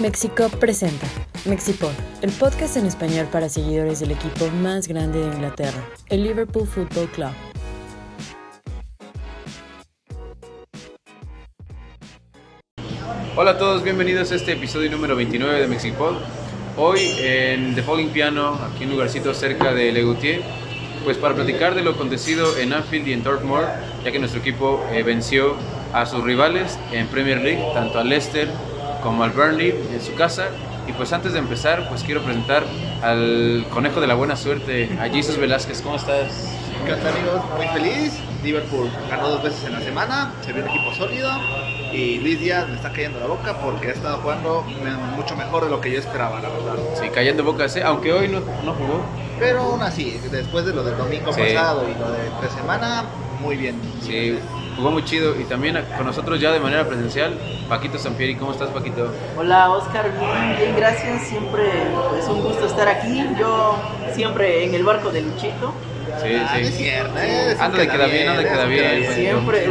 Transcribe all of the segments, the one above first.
México presenta Mexipod, el podcast en español para seguidores del equipo más grande de Inglaterra, el Liverpool Football Club. Hola a todos, bienvenidos a este episodio número 29 de Mexipod. Hoy en The Falling Piano, aquí en un lugarcito cerca de Legutier, pues para platicar de lo acontecido en Anfield y en Turf Moor, ya que nuestro equipo eh, venció a sus rivales en Premier League, tanto al Leicester como al Burnley en su casa. Y pues antes de empezar, pues quiero presentar al conejo de la buena suerte, a Jesus Velázquez. ¿Cómo estás? ¿Qué tal amigos? Muy feliz. Liverpool ganó dos veces en la semana, se vio un equipo sólido y Luis Díaz me está cayendo la boca porque ha estado jugando mucho mejor de lo que yo esperaba, la verdad. Sí, cayendo bocas, ¿eh? aunque hoy no, no jugó. Pero aún así, después de lo del domingo Sí. pasado y lo de tres semanas, muy bien. Sí, jugó muy chido. Y también con nosotros ya de manera presencial, Paquito Sampieri. ¿Cómo estás, Paquito? Hola Oscar, bien, bien, gracias. Siempre es un gusto estar aquí. Yo siempre en el barco de Luchito. Sí, Ah, no es sí. cierto, eh, Anda de queda bien, anda de queda bien. queda Siempre,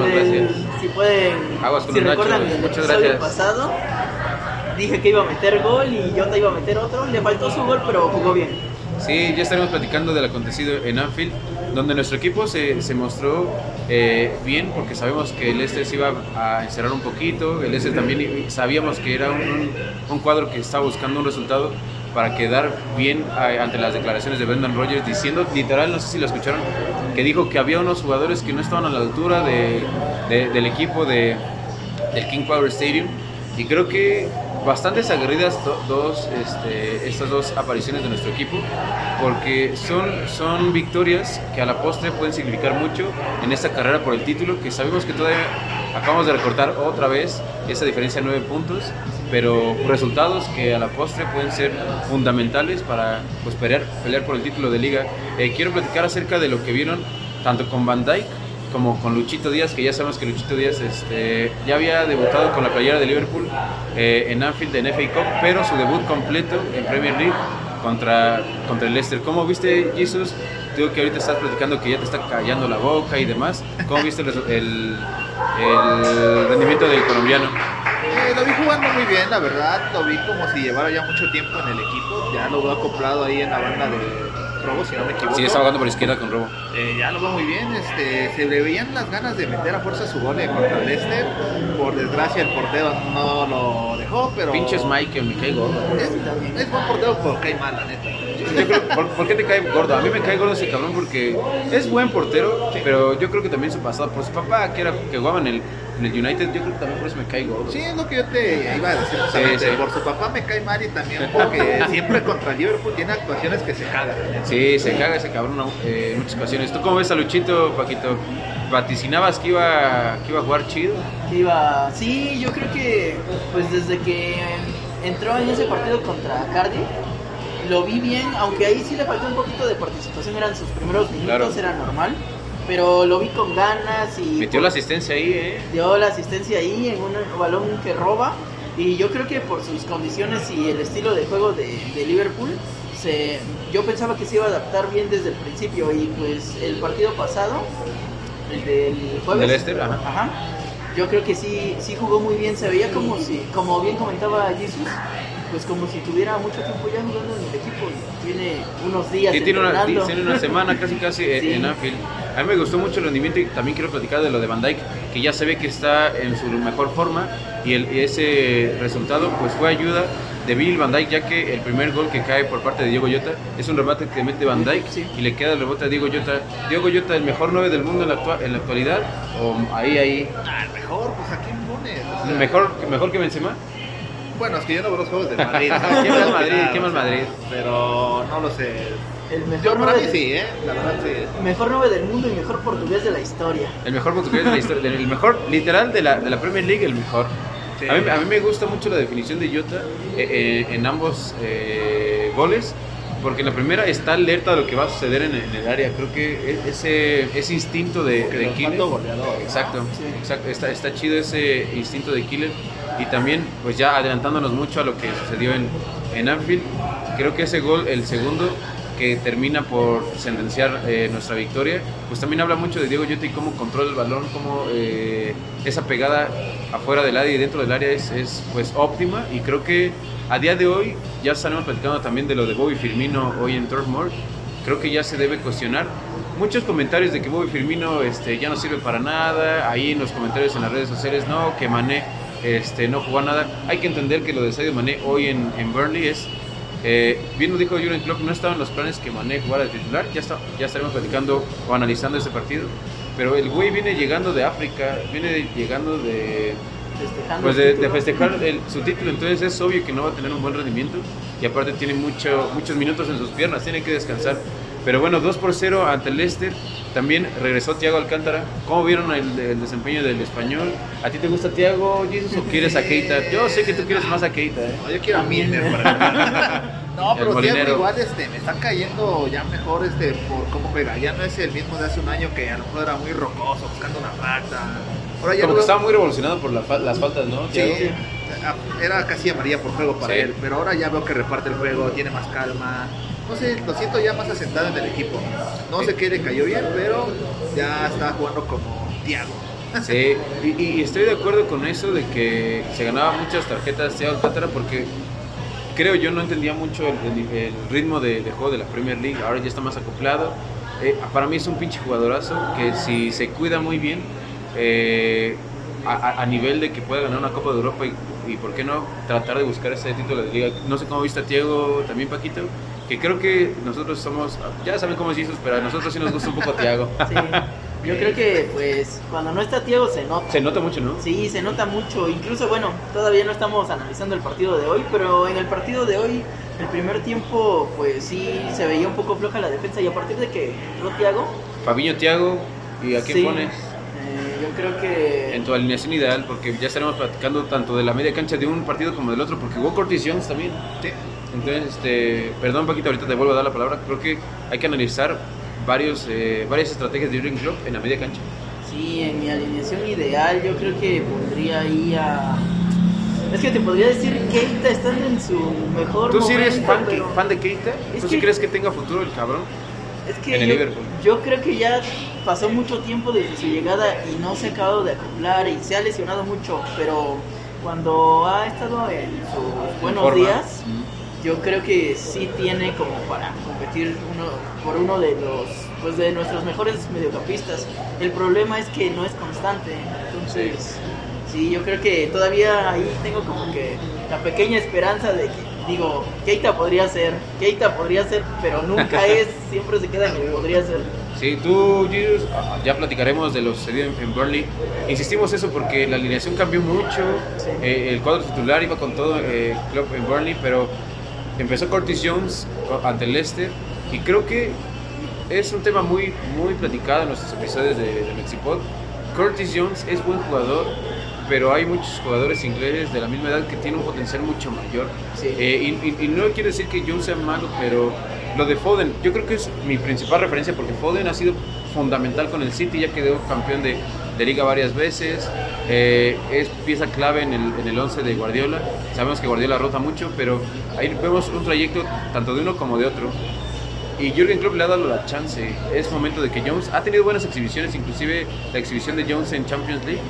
si pueden, Aguas con si recuerdan el episodio pasado, dije que iba a meter gol y Jota iba a meter otro. Le faltó su gol, pero jugó bien. Sí, ya estaremos platicando del acontecido en Anfield, donde nuestro equipo se, se mostró eh, bien, porque sabemos que el Leicester se iba a encerrar un poquito, el Leicester también sabíamos que era un, un cuadro que estaba buscando un resultado para quedar bien ante las declaraciones de Brendan Rodgers, diciendo literal, no sé si lo escucharon, que dijo que había unos jugadores que no estaban a la altura de- del equipo de, del King Power Stadium y creo que bastantes aguerridas do- dos, este, estas dos apariciones de nuestro equipo porque son, son victorias que a la postre pueden significar mucho en esta carrera por el título que sabemos que todavía acabamos de recortar otra vez esa diferencia de nueve puntos pero resultados que a la postre pueden ser fundamentales para pues, pelear, pelear por el título de liga. Eh, quiero platicar acerca de lo que vieron tanto con Van Dijk como con Luchito Díaz, que ya sabemos que Luchito Díaz este, ya había debutado con la playera de Liverpool eh, en Anfield en FA Cup, pero su debut completo en Premier League contra, contra el Leicester. ¿Cómo viste, Jesus? Digo que ahorita estás platicando que ya te está callando la boca y demás. ¿Cómo viste el, el rendimiento del colombiano? Eh, lo vi jugando muy bien, la verdad. Lo vi como si llevara ya mucho tiempo en el equipo. Ya lo veo acoplado ahí en la banda de Robo, si no me equivoco. Sí, está jugando por izquierda con Robo. Eh, ya lo veo muy bien, este, se le veían las ganas de meter a fuerza su gol eh, contra Leicester. Por desgracia el portero no lo dejó, pero... Pinches Mike, me cae gordo. Es, es buen portero, pero cae mal, la neta. Yo creo, ¿por, por qué te cae gordo? A mí me cae gordo ese cabrón porque es buen portero, pero yo creo que también su pasado, por su papá, que era que jugaba en el, en el United, yo creo que también por eso me cae gordo. Sí, es lo que yo te iba a decir sí. Por su papá me cae mal y también porque siempre contra Liverpool tiene actuaciones que se cagan. Sí, se caga ese cabrón eh, en muchas ocasiones. ¿Tú cómo ves a Luchito, Paquito? ¿Vaticinabas que iba, que iba a jugar chido? Que iba, sí, yo creo que pues desde que entró en ese partido contra Cardiff, lo vi bien, aunque ahí sí le faltó un poquito de participación, eran sus primeros minutos, Claro. era normal, pero lo vi con ganas y Metió la asistencia ahí, ¿eh? dio la asistencia ahí en un balón que roba y yo creo que por sus condiciones y el estilo de juego de, de Liverpool se, yo pensaba que se iba a adaptar bien desde el principio y pues el partido pasado el del jueves Del Leicester, ajá. ajá, yo creo que sí sí jugó muy bien se veía como si como bien comentaba Jesus pues como si tuviera mucho tiempo ya jugando en el equipo y tiene unos días Sí, tiene una, tiene una semana casi casi en- Sí. en Anfield. A mí me gustó mucho el rendimiento y también quiero platicar de lo de Van Dijk, que ya se ve que está en su mejor forma y, el, y ese resultado pues fue ayuda de Bill Van Dijk, ya que el primer gol que cae por parte de Diego Jota es un remate que mete Van Sí. y le queda el rebote a Diego Jota. Diego Jota, el mejor 9 del mundo en la, actua- en la actualidad, o ahí, ahí, Ah, el mejor, pues a quién pones. O sea, mejor, mejor que Benzema. Bueno, es que yo no veo los juegos de Madrid. ¿Qué más Madrid? ¿Qué más Madrid? Pero no lo sé. El Yo mejor para mí nueve- sí, ¿eh? La verdad sí. mejor 9 del mundo y mejor portugués de la historia El mejor portugués de la historia, el mejor, literal, de la, de la Premier League, el mejor. Sí. A, mí, a mí me gusta mucho la definición de Jota eh, eh, en ambos eh, goles, porque en la primera está alerta de lo que va a suceder en, en el área. Creo que e- ese, ese instinto de, de killer. goleador. Exacto, Sí. exacto. Está, está chido ese instinto de killer. Y también, pues ya adelantándonos mucho a lo que sucedió en, en Anfield, creo que ese gol, el segundo, que termina por sentenciar eh, nuestra victoria, pues también habla mucho de Diego Llote y cómo controla el balón, cómo eh, esa pegada afuera del área y dentro del área es, es, pues óptima. Y creo que a día de hoy ya estaremos platicando también de lo de Bobby Firmino hoy en Turf Moor, creo que ya se debe cuestionar. Muchos comentarios de que Bobby Firmino este, ya no sirve para nada, ahí en los comentarios en las redes sociales, no, que Mané este, no jugó nada. Hay que entender que lo de Sadio Mané hoy en, en Burnley es, eh, bien lo dijo Jurgen Klopp, no estaban los planes que Mané jugara de titular, ya, está, ya estaremos platicando o analizando ese partido, pero el güey viene llegando de África, viene llegando de... Pues de, de festejar el, su título, entonces es obvio que no va a tener un buen rendimiento y aparte tiene mucho, muchos minutos en sus piernas, tiene que descansar. Pero bueno, 2 por 0 ante el Leicester. También regresó Thiago Alcántara. ¿Cómo vieron el, el desempeño del español? ¿A ti te gusta Thiago, Jesus, o quieres a Keita? Yo sé que tú quieres más a Keita. ¿eh? No, yo quiero a Milner. no, pero Thiago igual este, me está cayendo ya mejor este, por cómo juega. Ya no es el mismo de hace un año que a lo mejor era muy rocoso, buscando una falta. Ahora ya Como que estaba muy revolucionado por la, las faltas, ¿no? Sí, era casi amarilla por juego para sí. él. Pero ahora ya veo que reparte el juego, tiene más calma no sé, lo siento ya más asentado en el equipo. No sé qué le cayó bien, pero ya está jugando como Thiago. Sí, y, y, estoy de acuerdo con eso de que se ganaba muchas tarjetas Thiago Alcántara porque creo yo no entendía mucho el, el, el ritmo de, de, juego de la Premier League, ahora ya está más acoplado. Eh, para mí es un pinche jugadorazo que si se cuida muy bien, eh, a, a, nivel de que pueda ganar una Copa de Europa y, y, por qué no tratar de buscar ese título de liga. No sé cómo viste a Thiago también, Paquito, que creo que nosotros somos, ya saben cómo es Jesus, pero a nosotros sí nos gusta un poco Thiago. Sí. Yo creo que pues cuando no está Thiago se nota. Se nota mucho, ¿no? Sí, se nota mucho. Incluso, bueno, todavía no estamos analizando el partido de hoy, pero en el partido de hoy, el primer tiempo, pues sí se veía un poco floja la defensa y a partir de que entró Thiago... Fabiño Thiago, ¿y a quién sí, pones? Eh, yo creo que... En tu alineación ideal, porque ya estaremos platicando tanto de la media cancha de un partido como del otro, porque jugó Curtis Jones también. Sí. Entonces, este, perdón Paquito, ahorita te vuelvo a dar la palabra. Creo que hay que analizar varios, eh, varias estrategias de Jurgen Klopp en la media cancha. Sí, en mi alineación ideal yo creo que pondría ahí a... Es que te podría decir Keita estando en su mejor ¿Tú sí momento, eres fan, pero- fan de Keita? ¿Tú que- sí crees que tenga futuro el cabrón? Es que en el yo, Liverpool. yo creo que ya pasó mucho tiempo desde su llegada y no se ha acabado de acoplar y se ha lesionado mucho, pero cuando ha estado en sus buenos días, yo creo que sí tiene como para competir uno, por uno de los pues de nuestros mejores mediocampistas. El problema es que no es constante, entonces sí, yo creo que todavía ahí tengo como que la pequeña esperanza de que digo, Keita podría ser, Keita podría ser, pero nunca es, siempre se queda en el podría ser. Sí, tú, Jesus, ah, ya platicaremos de lo sucedido en, Burnley. Insistimos eso porque la alineación cambió mucho. Sí. Eh, el cuadro titular iba con todo eh, Klopp en Burnley, pero empezó Curtis Jones ante el Leicester y creo que es un tema muy, muy platicado en nuestros episodios de, de Mexipod. Curtis Jones es buen jugador, pero hay muchos jugadores ingleses de la misma edad que tienen un potencial mucho mayor. Sí. Eh, y, y- y no quiere decir que Jones sea malo, pero lo de Foden, yo creo que es mi principal referencia porque Foden ha sido fundamental con el City, ya quedó campeón de, de liga varias veces, eh, es pieza clave en el, en el 11 de Guardiola. Sabemos que Guardiola rota mucho, pero ahí vemos un trayecto tanto de uno como de otro. Y Jürgen Klopp le ha dado la chance. Es momento de que Jones ha tenido buenas exhibiciones, inclusive la exhibición de Jones en Champions League.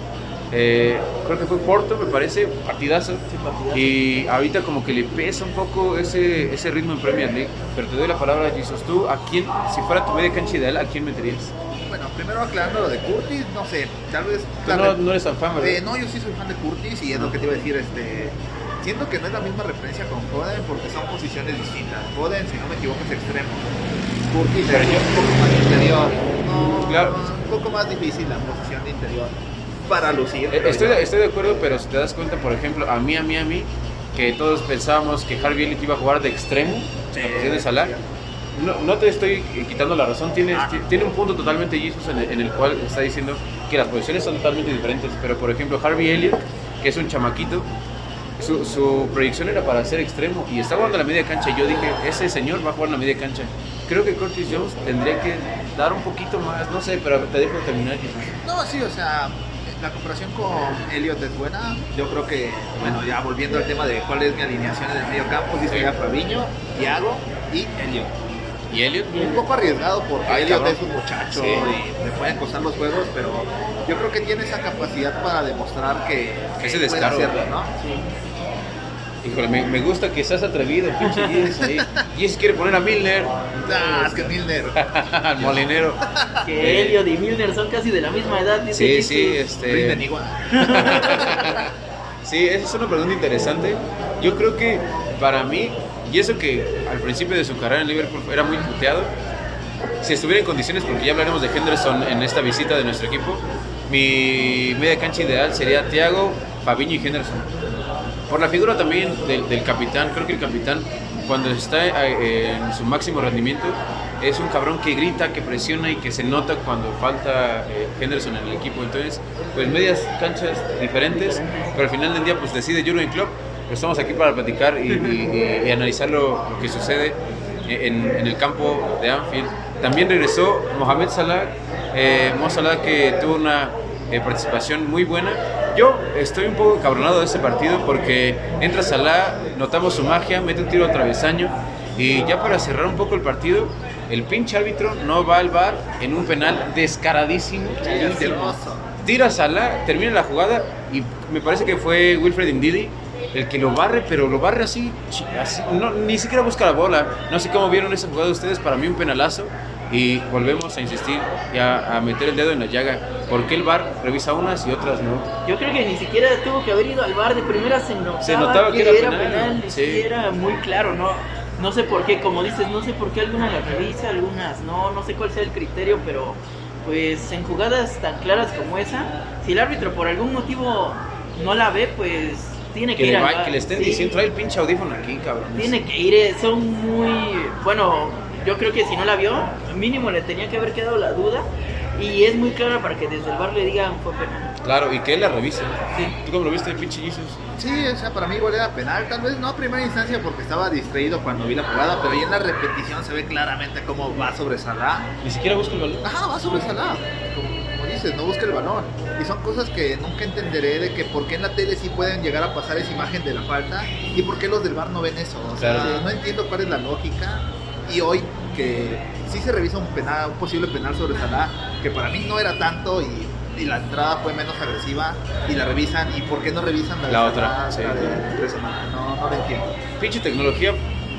Eh, creo que fue Porto, me parece, partidazo. Sí, partidazo. Y ahorita como que le pesa un poco ese, ese ritmo en Premier League. Pero te doy la palabra, Jesus. ¿Tú a quién, si fuera tu media cancha ideal, a quién meterías? Bueno, primero aclarando lo de Curtis, no sé, tal vez... No, no eres tan fan, ¿verdad? Eh, no, yo sí soy fan de Curtis y es lo que te iba a decir, este... Siento que no es la misma referencia con Foden porque son posiciones distintas. Foden, si no me equivoco, es extremo. Curtis Pero es yo- un poco más interior. No, Claro. un poco más difícil la posición de interior para lucir. Eh, Estoy, de- estoy de acuerdo, pero si te das cuenta, por ejemplo, a mí, a mí, a mí, que todos pensábamos que Harvey Elliott iba a jugar de extremo, Sí. en la posición de Salah. No, no te estoy quitando la razón, tiene, Ah, tiene un punto totalmente Jesus en el, en el cual está diciendo que las posiciones son totalmente diferentes, pero por ejemplo Harvey Elliott, que es un chamaquito, su, su proyección era para ser extremo y está jugando a la media cancha y yo dije, ese señor va a jugar en la media cancha. Creo que Curtis Jones tendría que dar un poquito más, no sé, pero te dejo terminar. Jesus. No, sí, o sea, la comparación con Elliot es buena. Yo creo que, bueno, ya volviendo al tema de cuál es mi alineación en el medio campo, sí sería Fabiño, Thiago y Elliot. ¿Y Elliot? Un poco arriesgado porque Ay, Elliot cabrón. es un muchacho Sí. y le pueden costar los juegos, pero yo creo que tiene esa capacidad para demostrar que, que Ese puede hacerlo. ¿no? Híjole, me, me gusta que seas atrevido, pinche Giz. ahí. Giz quiere poner a Milner, Ah, es que Milner. al molinero. Que Elliot y Milner son casi de la misma edad, dice Sí, Jesus. sí, este. Rinden igual. Sí, esa es una pregunta interesante. Yo creo que para mí, y eso que al principio de su carrera en Liverpool era muy puteado, si estuviera en condiciones, porque ya hablaremos de Henderson en esta visita de nuestro equipo, mi media cancha ideal sería Thiago, Fabinho y Henderson. Por la figura también del, del capitán, creo que el capitán cuando está eh, en su máximo rendimiento es un cabrón que grita, que presiona y que se nota cuando falta eh, Henderson en el equipo. Entonces, pues medias canchas diferentes, pero al final del día pues decide Jurgen Klopp. Estamos aquí para platicar y, y- y- analizar lo, lo que sucede en, en el campo de Anfield. También regresó Mohamed Salah, eh, Mo Salah que tuvo una eh, participación muy buena. Yo estoy un poco cabronado de este partido porque entra Salah, notamos su magia, mete un tiro a travesaño y ya para cerrar un poco el partido, el pinche árbitro no va al bar en un penal descaradísimo. Tira a Salah, termina la jugada y me parece que fue Wilfred Ndidi el que lo barre, pero lo barre así, así, no, ni siquiera busca la bola. No sé cómo vieron esa jugada ustedes, para mí un penalazo. Y volvemos a insistir y a, a meter el dedo en la llaga. porque el bar revisa unas y otras no? Yo creo que ni siquiera tuvo que haber ido al bar de primera, se notaba, Se notaba que era penal, y sí. era muy claro, ¿no? No sé por qué, como dices, no sé por qué algunas las revisa, algunas no, no sé cuál sea el criterio, pero pues en jugadas tan claras como esa, si el árbitro por algún motivo no la ve, pues tiene que, Que ir le, va- que le estén Sí. diciendo, trae el pinche audífono aquí, cabrón. Tiene que ir, eh, son muy. Bueno, yo creo que si no la vio, mínimo le tenía que haber quedado la duda. Y es muy clara para que desde el bar le digan fue penal. Claro, y que él la revise. Sí. ¿Tú cómo lo viste, pinche Jesus? Sí, o sea, para mí igual era penal, tal vez no a primera instancia porque estaba distraído cuando vi la jugada, pero ahí en la repetición se ve claramente cómo va sobre Salah. Ni siquiera busca el balón. Ajá, va sobre Salah, como dices, no busca el balón. Y son cosas que nunca entenderé de que por qué en la tele sí pueden llegar a pasar esa imagen de la falta y por qué los del bar no ven eso. O sea, Claro. no entiendo cuál es la lógica. Y hoy que sí se revisa un penal, un posible penal sobre Salah, que para mí no era tanto y, y la entrada fue menos agresiva y la revisan y por qué no revisan la, de La otra, Salah, sí. la de? No, no lo entiendo. Pinche tecnología,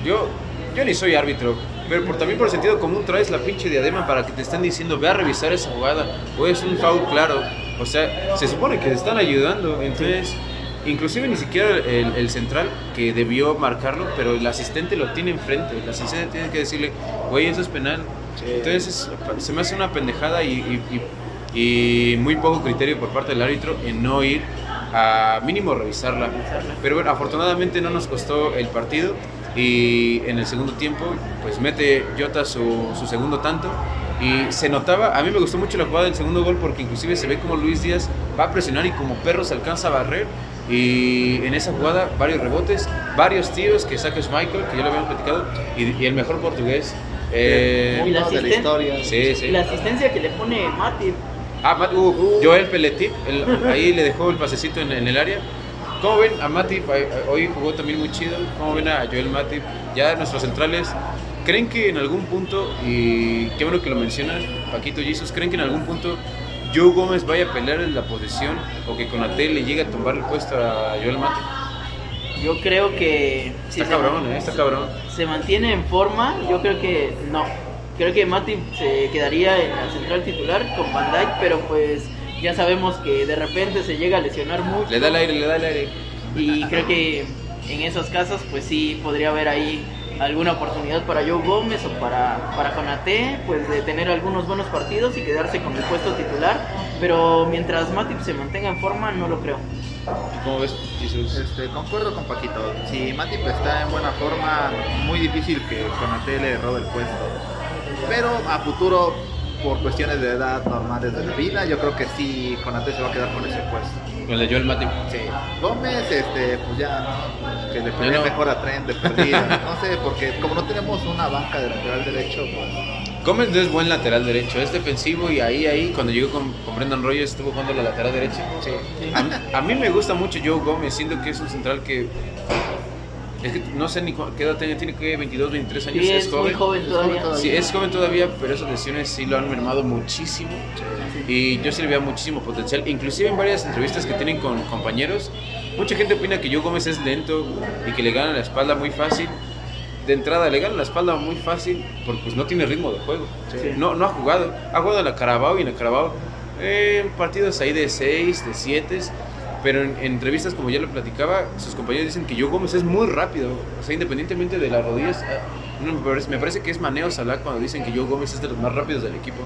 yo, yo ni soy árbitro, pero por, también por sentido común traes la pinche diadema para que te estén diciendo, ve a revisar esa jugada, o es un foul claro. O sea, se supone que te están ayudando, entonces, inclusive ni siquiera el, el central que debió marcarlo, pero el asistente lo tiene enfrente, el asistente tiene que decirle, güey, eso es penal. Entonces es- se me hace una pendejada y, y- y- y muy poco criterio por parte del árbitro en no ir a mínimo revisarla. Pero bueno, afortunadamente no nos costó el partido y en el segundo tiempo pues mete Jota su, su segundo tanto y se notaba, a mí me gustó mucho la jugada del segundo gol porque inclusive se ve como Luis Díaz va a presionar y como perro se alcanza a barrer y en esa jugada varios rebotes, varios tíos que saca Michael, que ya lo habíamos platicado, y, y el mejor portugués. eh, Y la de la historia. sí, sí. Y la asistencia que le pone Matip. Ah, Mat- uh, Joel Peletit, el- ahí le dejó el pasecito en, en el área. ¿Cómo ven a Matip? Hoy jugó también muy chido. ¿Cómo ven a Joel Matip? Ya nuestros centrales, ¿creen que en algún punto, y qué bueno que lo mencionas, Paquito Jesus, ¿creen que en algún punto Joe Gómez vaya a pelear en la posición o que Conate le llegue a tumbar el puesto a Joel Matip? Yo creo que. si Está se- cabrón, ¿eh? Está cabrón. se mantiene en forma, yo creo que no. Creo que Matip se quedaría en la central titular con Van Dijk, pero pues ya sabemos que de repente se llega a lesionar mucho. Le da el aire, le da el aire. Y creo que en esos casos, pues sí, podría haber ahí alguna oportunidad para Joe Gómez o para, para Konaté, pues de tener algunos buenos partidos y quedarse con el puesto titular. Pero mientras Matip se mantenga en forma, no lo creo. ¿Cómo ves, Jesus? Este, concuerdo con Paquito. Si Matip está en buena forma, muy difícil que Conate le robe el puesto. Pero a futuro, por cuestiones de edad normales de la vida, yo creo que sí, Conate se va a quedar con ese puesto. Con el de Joel Matip. Sí. Gómez, este, pues ya, que le pelee no. mejor a Trent de perdida. No sé, porque como no tenemos una banca de lateral derecho, pues Gómez no es buen lateral derecho, es defensivo y ahí, ahí, cuando llegó con, con Brendan Rogers estuvo jugando la lateral derecha. sí. A, a mí me gusta mucho Joe Gómez, siento que es un central que Es que no sé ni qué edad tiene, tiene que 22, 23 años, Sí, es, es muy joven. joven todavía. Sí, es joven todavía, pero esas lesiones sí lo han mermado muchísimo. Y yo sí le veo muchísimo potencial. Inclusive en varias entrevistas que tienen con compañeros, mucha gente opina que Joe Gómez es lento y que le gana la espalda muy fácil. De entrada le gana la espalda muy fácil porque pues no tiene ritmo de juego. Sí. No, no ha jugado. Ha jugado en la Carabao y en la Carabao eh, partidos ahí de 6, de 7. Pero en, en entrevistas, como ya lo platicaba, sus compañeros dicen que Joe Gómez es muy rápido. O sea, independientemente de las rodillas, ah, no, me, parece, me parece que es Maneo Salah cuando dicen que Joe Gómez es de los más rápidos del equipo.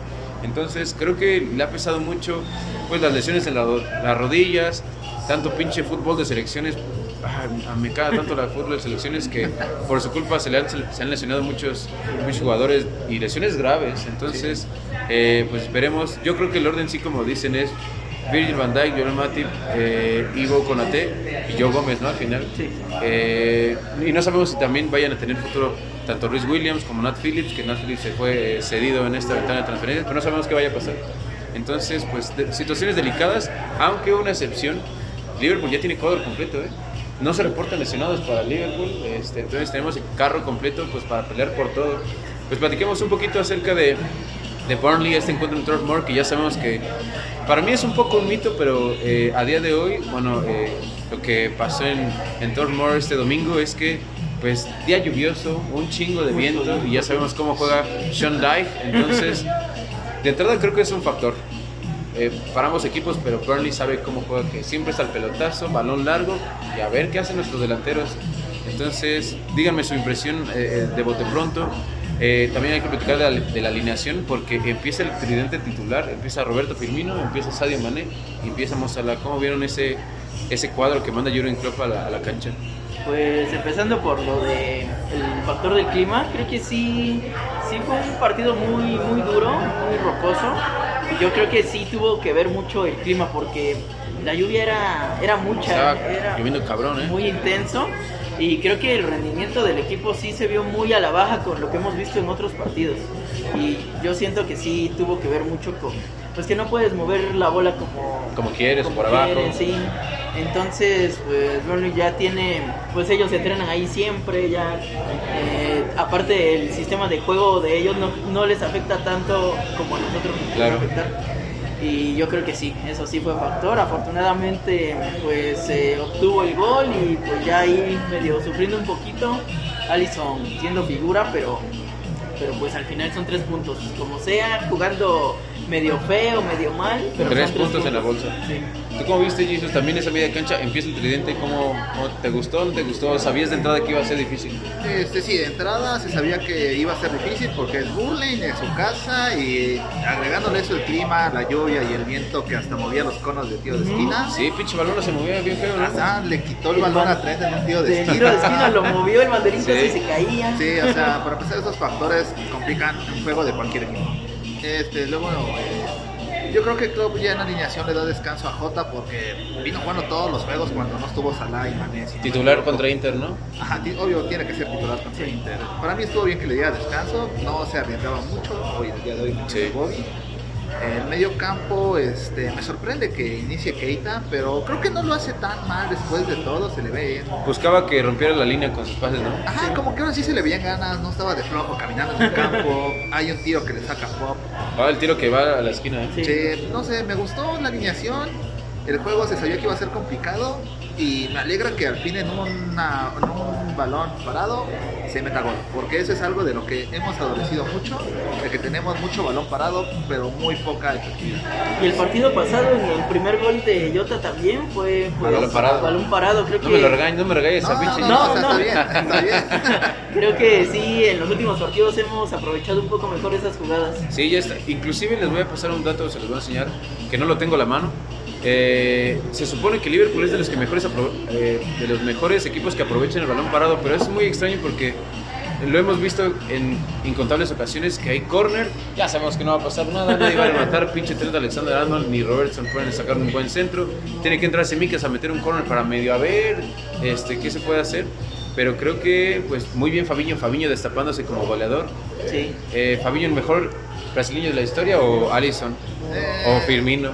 Entonces, creo que le ha pesado mucho pues las lesiones en la las rodillas, tanto pinche fútbol de selecciones. ah, me caga tanto la fútbol de selecciones que por su culpa se, le han, se han lesionado muchos, muchos jugadores y lesiones graves. Entonces, eh, pues esperemos. Yo creo que el orden, sí, como dicen, es Virgil van Dijk, Joel Matip, eh, Ivo Konate y Joe Gómez, ¿no? Al final. Sí. Eh, y no sabemos si también vayan a tener futuro tanto Luis Williams como Nat Phillips, que Nat Phillips se fue eh, cedido en esta ventana de transferencias, pero no sabemos qué vaya a pasar. Entonces, pues, de- situaciones delicadas, aunque una excepción, Liverpool ya tiene cuadro completo, ¿eh? No se reportan lesionados para Liverpool, este, entonces tenemos el carro completo pues para pelear por todo. Pues platiquemos un poquito acerca de, de Burnley, este encuentro en Moor, que ya sabemos que para mí es un poco un mito, pero eh, a día de hoy, bueno, eh, lo que pasó en, en Moor este domingo es que, pues, día lluvioso, un chingo de viento, y ya sabemos cómo juega Sean Dyche, entonces, de entrada creo que es un factor. Eh, para ambos equipos, pero Burnley sabe cómo juega, que siempre está el pelotazo, balón largo, y a ver qué hacen nuestros delanteros. Entonces, díganme su impresión eh, de bote pronto. Eh, también hay que platicar de la, de la alineación porque empieza el tridente titular, empieza Roberto Firmino, empieza Sadio Mané y empieza Mo Salah. ¿Cómo vieron ese, ese cuadro que manda Jurgen Klopp a la, a la cancha? Pues empezando por lo de el factor del clima, creo que sí, sí fue un partido muy, muy duro, muy rocoso. Y yo creo que sí tuvo que ver mucho el clima porque la lluvia era, era mucha, Estaba era lloviendo cabrón, ¿eh? muy intenso. Y creo que el rendimiento del equipo sí se vio muy a la baja con lo que hemos visto en otros partidos. Y yo siento que sí tuvo que ver mucho con, pues que no puedes mover la bola como, Como quieres, como por abajo. sí. Entonces, pues Burnley ya tiene, pues ellos se entrenan ahí siempre, ya. eh, aparte el sistema de juego de ellos no, no les afecta tanto como a nosotros nos puede Claro. afectar. Y yo creo que sí, eso sí fue factor. Afortunadamente, pues se obtuvo el gol y pues ya ahí medio sufriendo un poquito. Allison siendo figura, pero pero pues al final son tres puntos. Como sea, jugando medio feo, medio mal. Pero Tres son puntos en la bolsa. Sí. ¿Tú cómo viste, Jesus? También esa media cancha empieza el tridente. ¿Cómo, cómo te gustó? ¿No te gustó? ¿Sabías de entrada que iba a ser difícil? Este, sí, de entrada se sabía que iba a ser difícil porque es Burley en su casa y agregándole eso el clima, la lluvia y el viento que hasta movía los conos de tiro de esquina. Sí, pinche balón se movía bien feo, ¿no? Hasta le quitó el balón a Trent en un tiro de Del esquina. tiro de esquina lo movió el banderín Sí. casi se caía. Sí, o sea, para empezar esos factores complican un juego de cualquier equipo. Este, luego, eh, yo creo que Klopp ya en alineación le da descanso a Jota porque vino jugando todos los juegos cuando no estuvo Salah y Mané. si Titular contra Inter, ¿no? Ajá, obvio tiene que ser titular contra Inter. Para mí estuvo bien que le diera descanso, no se arriesgaba mucho, hoy el día de hoy no Sí. Bobby. El medio campo este, me sorprende que inicie Keita, pero creo que no lo hace tan mal después de todo, se le ve bien. Buscaba que rompiera la línea con sus pases, ¿no? Ajá, como que ahora sí se le veían ganas, no estaba de flojo caminando en el campo, hay un tiro que le saca pop. Va el tiro que va a la esquina, ¿eh? Sí. Sí, no sé, me gustó la alineación, el juego se sabía que iba a ser complicado y me alegra que al fin en, una- en un balón parado se meta gol, porque eso es algo de lo que hemos adolecido mucho, de que tenemos mucho balón parado, pero muy poca efectividad. Y el partido pasado, en el primer gol de Jota también fue pues, Balón parado. balón parado, creo No que me lo regañes, no me regañes No, a pinche. no, No, no, o sea, no. está bien, está bien. creo que sí, en los últimos partidos hemos aprovechado un poco mejor esas jugadas. Sí, ya está. Inclusive les voy a pasar un dato, se los voy a enseñar, que no lo tengo a la mano. Eh, se supone que Liverpool es de los, que mejores eh, de los mejores equipos que aprovechan el balón parado, pero es muy extraño porque lo hemos visto en incontables ocasiones que hay corner, ya sabemos que no va a pasar nada, nadie va a rematar, pinche Trent Alexander Arnold ni Robertson pueden sacar un buen centro, tiene que entrar Semicas a meter un corner para medio a ver este, qué se puede hacer, pero creo que pues muy bien Fabiño, Fabiño destapándose como goleador, Sí. eh, Fabinho el mejor brasileño de la historia o Alisson Eh, o Firmino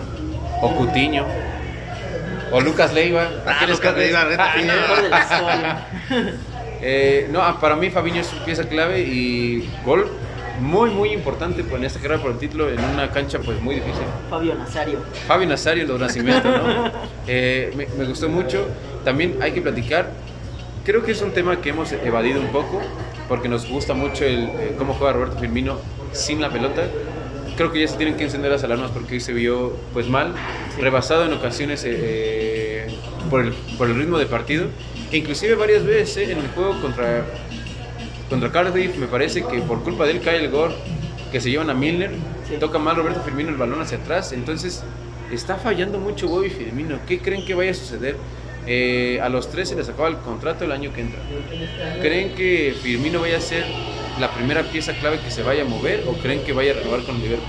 o Cutiño o Lucas Leiva. Ah, ¿Quieres Lucas Leiva, neta, Ah, no. Eh, no, ah, para mí Fabiño es una pieza clave y gol muy, muy importante pues, en esta carrera por el título en una cancha pues muy difícil. Fabio Nazario. Fabio Nazario, los nacimientos, ¿no? Eh, me, me gustó mucho. También hay que platicar. Creo que es un tema que hemos evadido un poco porque nos gusta mucho el, eh, cómo juega Roberto Firmino sin la pelota. Creo que ya se tienen que encender las alarmas porque hoy se vio pues mal, rebasado en ocasiones eh, eh, por, el, por el ritmo de partido, que inclusive varias veces eh, en el juego contra, contra Cardiff me parece que por culpa de él cae el gol que se llevan a Milner, Sí. toca mal Roberto Firmino el balón hacia atrás, entonces está fallando mucho Bobby Firmino. ¿Qué creen que vaya a suceder? Eh, a los tres se les acaba el contrato el año que entra. ¿Creen que Firmino vaya a ser la primera pieza clave que se vaya a mover o creen que vaya a renovar con el Liverpool?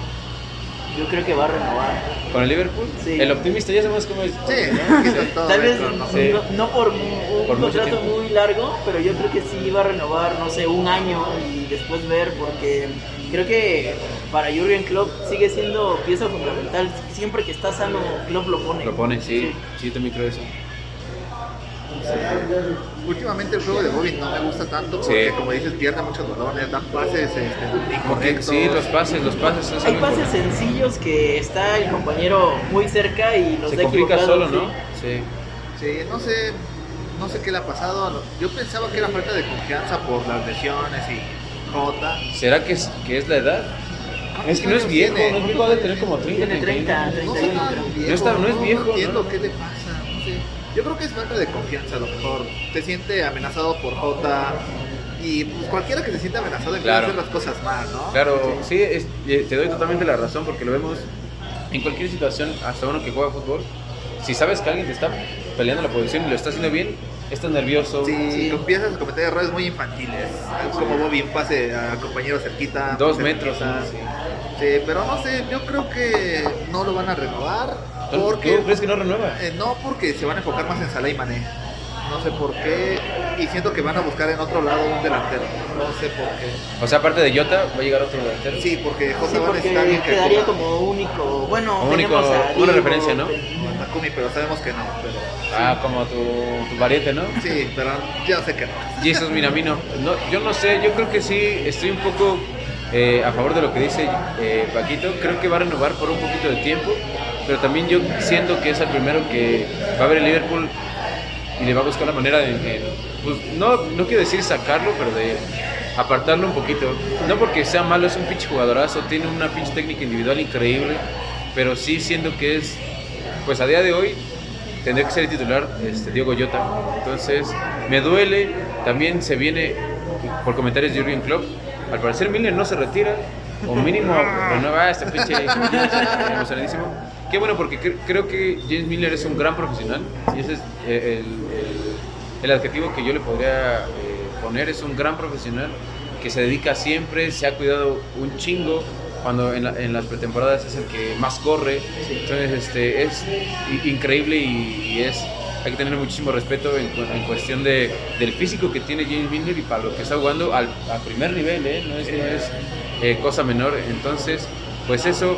Yo creo que va a renovar. ¿Con el Liverpool? Sí. El optimista ya sabemos cómo es. Sí, Tal vez ¿no? Sí. no, no por un Por contrato muy largo, pero yo creo que sí va a renovar, no sé, un año y después ver, porque creo que para Jurgen Klopp sigue siendo pieza fundamental. Siempre que está sano, Klopp lo pone. Lo pone, sí, sí, también creo eso. Últimamente el juego de Bobby no me gusta tanto porque, Sí. como dices, pierde muchos balones, dan pases este, incorrectos. sí, los pases, los pases. es Hay pases sencillos que está el compañero muy cerca y los Se da complica solo. ¿no? Sí. Sí, no sé, no sé qué le ha pasado. Yo pensaba que era falta de confianza por las lesiones y Jota. ¿Será que es, que es la edad? Es que no es viejo, no es viejo, ha de tener como 30. Tiene 30, 31. No, 31 está creo. viejo, No está- no es viejo, No entiendo ¿no? qué le pasa, no. Yo creo que es falta de confianza a lo mejor. Se siente amenazado por Jota. Y pues, cualquiera que se siente amenazado empieza Claro. a hacer las cosas mal, ¿no? Claro, sí, es- eh, te doy totalmente la razón porque lo vemos en cualquier situación, hasta uno que juega fútbol. Si sabes que alguien te está peleando la posición y lo está haciendo bien, estás nervioso. Sí, Sí. empiezas a cometer errores muy infantiles. Como Bobby, un pase a compañero cerquita. Dos muy metros. cerquita. sí. Sí, pero no sé, yo creo que no lo van a renovar. ¿Tú- Porque, ¿Tú crees que no renueva? eh, no, porque se van a enfocar más en Salah y Mané. No sé por qué. Y siento que van a buscar en otro lado un delantero. No sé por qué. O sea, aparte de Jota, va a llegar otro delantero. Sí, porque Jota Sí, va a porque que quedaría corra. como único. Bueno, Como único- tenemos a una referencia, ¿no? Takumi, pero sabemos que no. Pero, Ah, como tu, tu variante, ¿no? sí, pero ya sé que no. Jesus Minamino. No, yo no sé, yo creo que sí, estoy un poco eh, a favor de lo que dice eh, Paquito. Creo que va a renovar por un poquito de tiempo, pero también yo siento que es el primero que va a ver el Liverpool y le va a buscar la manera de, pues, no, no quiero decir sacarlo, pero de apartarlo un poquito. No porque sea malo, es un pinche jugadorazo, tiene una pinche técnica individual increíble, pero sí siento que es, pues a día de hoy, tendría que ser el titular este, Diego Jota. Entonces, me duele, también se viene por comentarios de Jurgen Klopp. Al parecer Miller no se retira, o mínimo renueva este pinche emocionadísimo. Qué bueno, porque cre- creo que James Miller es un gran profesional, y ese es eh, el, el- el adjetivo que yo le podría eh, poner, es un gran profesional que se dedica siempre, se ha cuidado un chingo, cuando en, la- en las pretemporadas es el que más corre, entonces este, es increíble y, y es hay que tener muchísimo respeto en, en cuestión de, del físico que tiene James Milner y para lo que está jugando al, a primer nivel, ¿eh? no es, no es eh, cosa menor. Entonces, pues eso,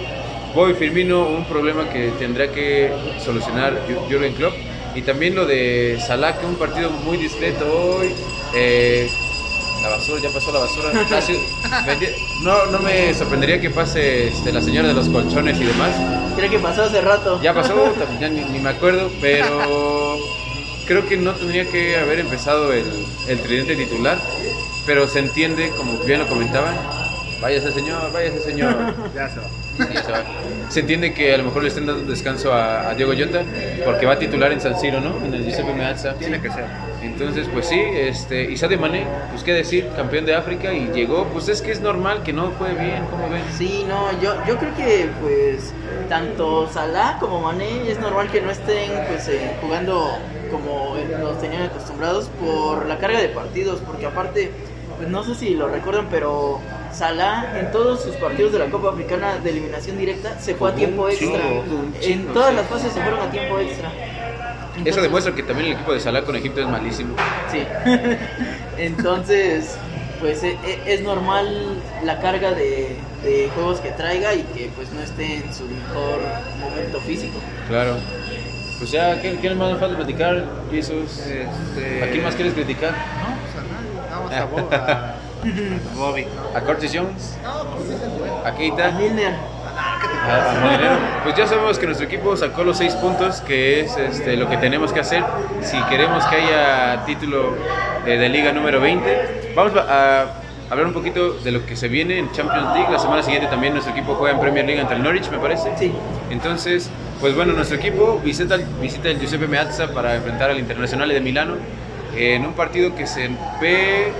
Bobby Firmino, un problema que tendrá que solucionar Jurgen Klopp. Y también lo de Salah, que un partido muy discreto hoy. eh, la basura, ya pasó la basura. No, no me sorprendería que pase este, la señora de los colchones y demás. Creo que pasó hace rato. Ya pasó, ya ni, ni me acuerdo, pero creo que no tendría que haber empezado el, el tridente titular, pero se entiende, como bien lo comentaban, váyase señor, váyase señor. Ya se va. Sí, se va. Se entiende que a lo mejor le estén dando descanso a, a Diego Jota, porque va a titular en San Siro, ¿no? En el Giuseppe Meazza. Tiene que ser. Entonces, pues sí, este, y Sadio Mané, pues qué decir, campeón de África y llegó, pues es que es normal que no fue bien, ¿cómo ven? Sí, no, yo, yo creo que pues tanto Salah como Mané es normal que no estén pues eh, jugando como los tenían acostumbrados por la carga de partidos, porque aparte, pues no sé si lo recuerdan, pero Salah en todos sus partidos de la Copa Africana de eliminación directa se fue a tiempo extra. En todas las fases se fueron a tiempo extra. Eso demuestra que también el equipo de Salah con Egipto es malísimo. Sí. Entonces, pues e- e- es normal la carga de, de juegos que traiga y que pues no esté en su mejor momento físico. Claro. Pues ya, ¿qué, qué más nos falta platicar, Jesús? Este, ¿A quién más quieres criticar? No, a nadie, nada más a, Bo- a- a Bobby. A Curtis Jones, pues a A Keita. Milner. a- a Molinero. Pues ya sabemos que nuestro equipo sacó los seis puntos, que es este, lo que tenemos que hacer si queremos que haya título de liga número 20. Vamos a, a hablar un poquito de lo que se viene en Champions League. La semana siguiente también nuestro equipo juega en Premier League ante el Norwich, me parece. Sí. Entonces, pues bueno, nuestro equipo visita, visita el Giuseppe Meazza para enfrentar al Internacional de Milano en un partido que se ve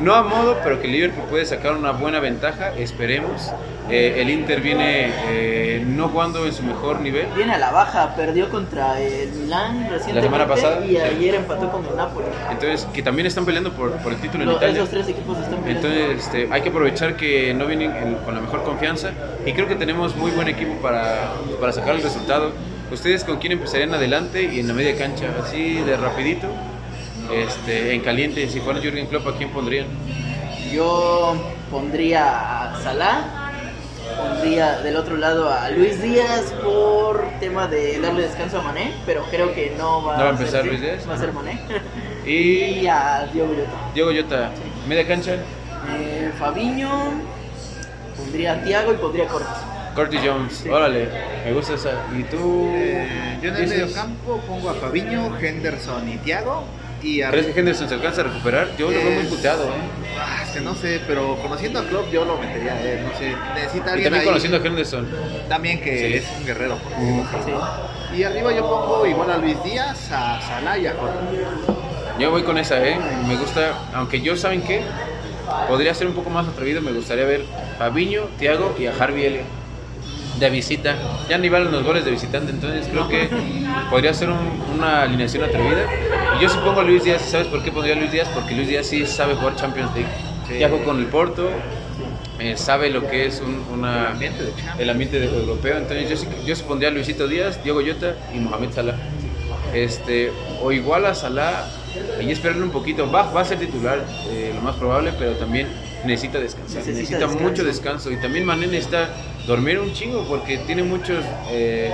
no a modo, pero que el Liverpool puede sacar una buena ventaja, esperemos. Eh, el Inter viene eh, no jugando en su mejor nivel. Viene a la baja, perdió contra el Milán recientemente semana pasada, y ayer empató con el Napoli. Entonces, que también están peleando por, por el título en Los- Italia. esos tres equipos están peleando. Entonces este, hay que aprovechar que no vienen en- con la mejor confianza y creo que tenemos muy buen equipo para, para sacar el resultado. ¿Ustedes con quién empezarían adelante y en la media cancha? Así de rapidito, este, en caliente, si fuera Jürgen Klopp, ¿a quién pondrían? Yo pondría a Salah, pondría del otro lado a Luis Díaz por tema de darle descanso a Mané, pero creo que no va, ¿No va a empezar Luis Díaz? Va a ser Mané. Y y a Diogo Jota. Diego Llota, media cancha, Eh, Fabiño, pondría a Thiago y pondría a Cortés. Curtis Jones, Sí. órale, me gusta esa. ¿Y tú? Eh, yo en el medio campo pongo a Fabiño, Henderson y Thiago. Y a ¿Crees que Henderson se alcanza a recuperar? Yo lo veo muy Es- puteado, ¿eh? Ah, es que no sé, pero conociendo a Klopp yo lo metería a él, no sé. Necesita Y alguien también ahí conociendo a Henderson. también que Sí. es un guerrero. por. Sí. Y arriba yo pongo igual a Luis Díaz, a Salah y a. Yo voy con esa, ¿eh? Me gusta, aunque yo, ¿saben qué? Podría ser un poco más atrevido, me gustaría ver Fabiño, Thiago y a Harvey Elliott de visita. Ya ni valen los goles de visitante, entonces creo que podría ser un- una alineación atrevida. Yo sí pongo a Luis Díaz, ¿sabes por qué pondría a Luis Díaz? Porque Luis Díaz sí sabe jugar Champions League. Sí. Ya jugó con el Porto, eh, sabe lo que es un, una, El ambiente de el ambiente de- europeo. Entonces yo sí, yo sí pondría a Luisito Díaz, Diego Llota y Mohamed Salah. Este, o igual a Salah y esperarle un poquito. Va, va a ser titular, eh, lo más probable, pero también necesita descansar. Necesita Necesita, descanso. mucho descanso. Y también Mané necesita dormir un chingo porque tiene muchos eh,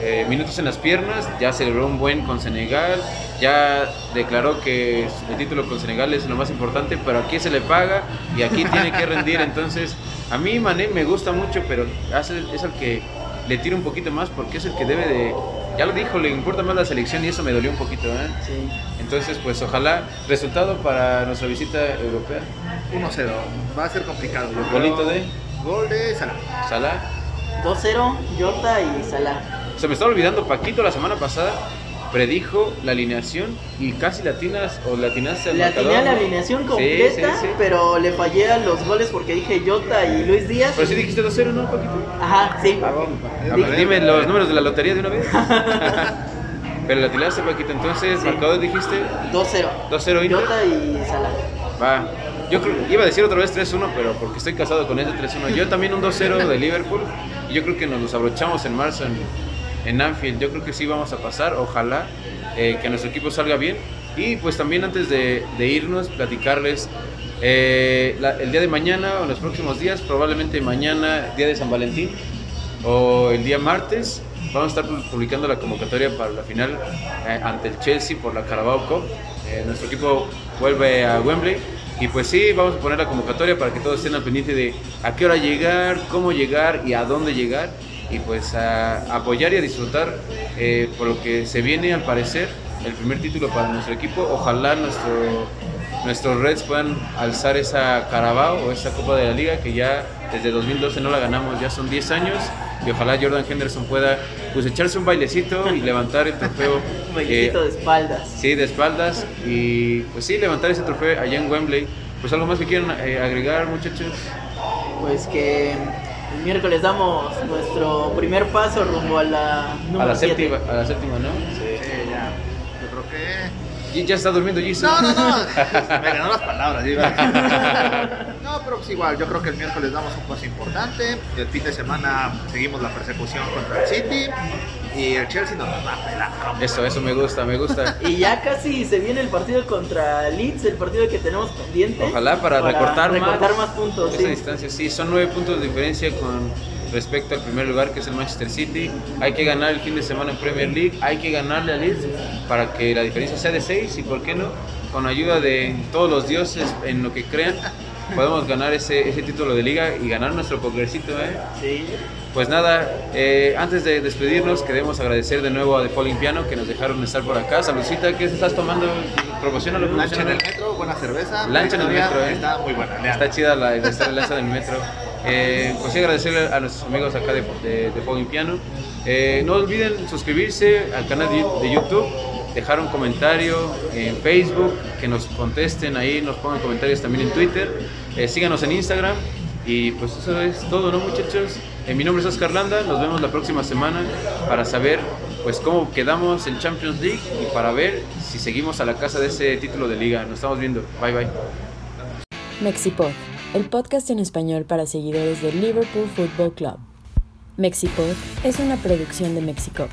eh, minutos en las piernas. Ya celebró un buen con Senegal. Ya declaró que el título con Senegal es lo más importante, pero aquí se le paga y aquí tiene que rendir. Entonces, a mí Mané me gusta mucho, pero hace- es el que le tira un poquito más porque es el que debe de... Ya lo dijo, le importa más la selección y eso me dolió un poquito. ¿eh? Sí. Entonces, pues ojalá resultado para nuestra visita europea. 1-0. Va a ser complicado. Yo Golito creo. de Gol de Salah. Salah. 2-0, Jota y Salah. Se me está olvidando, Paquito la semana pasada predijo la alineación y casi latinas o latinaste al Le atiné marcador, a la alineación completa, sí, sí. pero le fallé a los goles porque dije Jota y Luis Díaz. Pero sí dijiste 2-0, ¿no, Paquito? Ajá, sí. Ah, bueno. A Di- ver. Dime los números de la lotería de una vez. Pero la atinaste, Paquito. Entonces, Sí. marcador dijiste 2-0. 2-0 Inter. Jota y Salah. Va. Yo creo, iba a decir otra vez 3-1, pero porque estoy casado con ese 3-1. Yo también un 2-0 de Liverpool. Y yo creo que nos los abrochamos en marzo en, en Anfield. Yo creo que sí vamos a pasar. Ojalá eh, que nuestro equipo salga bien. Y pues también antes de, de irnos, platicarles eh, la- el día de mañana o en los próximos días, probablemente mañana, día de San Valentín, o el día martes, vamos a estar publicando la convocatoria para la final eh, ante el Chelsea por la Carabao Cup. Eh, nuestro equipo vuelve a Wembley y pues sí, vamos a poner la convocatoria para que todos estén al pendiente de a qué hora llegar, cómo llegar y a dónde llegar y pues a apoyar y a disfrutar eh, por lo que se viene al parecer el primer título para nuestro equipo. Ojalá nuestro, nuestros Reds puedan alzar esa Carabao o esa Copa de la Liga que ya desde 2012 no la ganamos, ya son 10 años y ojalá Jordan Henderson pueda pues echarse un bailecito y levantar el trofeo. Un bailecito eh, de espaldas. Sí, de espaldas y pues sí, levantar ese trofeo allá en Wembley. Pues algo más que quieran eh, agregar muchachos. Pues que el miércoles damos nuestro primer paso rumbo a la A la, siete. séptima, a la séptima, ¿no? Sí, ya. Yo creo que. Y ya está durmiendo Jesus. No, no, no. Me ganó las palabras. iba. No, pero pues igual, yo creo que el miércoles damos un paso importante. El fin de semana seguimos la persecución contra el City. Y el Chelsea nos va a pelar. Eso, eso me gusta, me gusta. Y ya casi se viene el partido contra Leeds, el partido que tenemos pendiente. Ojalá para, recortar, recortar más, más puntos. esa sí. distancia. Sí, son nueve puntos de diferencia con respecto al primer lugar que es el Manchester City. Hay que ganar el fin de semana en Premier League, hay que ganarle a Leeds para que la diferencia sea de 6 y por qué no, con ayuda de todos los dioses en lo que crean, podemos ganar ese, ese título de liga y ganar nuestro pokercito. ¿eh? Sí. Pues nada, eh, antes de despedirnos, queremos agradecer de nuevo a The Falling Piano que nos dejaron estar por acá. Saludcita, ¿qué estás tomando? Promocionalo. Lancha en el metro, buena cerveza. Lancha en el metro, ¿eh? Está muy buena. lean. Está chida la, esta lanza del metro. Eh, pues sí, agradecerle a nuestros amigos acá de, de, de Falling Piano. Eh, no olviden suscribirse al canal de, de YouTube, dejar un comentario en Facebook, que nos contesten ahí, nos pongan comentarios también en Twitter. Eh, síganos en Instagram. Y pues eso es todo, ¿no, muchachos? Eh, mi nombre es Oscar Landa, nos vemos la próxima semana para saber pues cómo quedamos en Champions League y para ver si seguimos a la casa de ese título de liga. Nos estamos viendo. Bye bye. Mexipod, el podcast en español para seguidores del Liverpool Football Club. Mexipod es una producción de Mexico.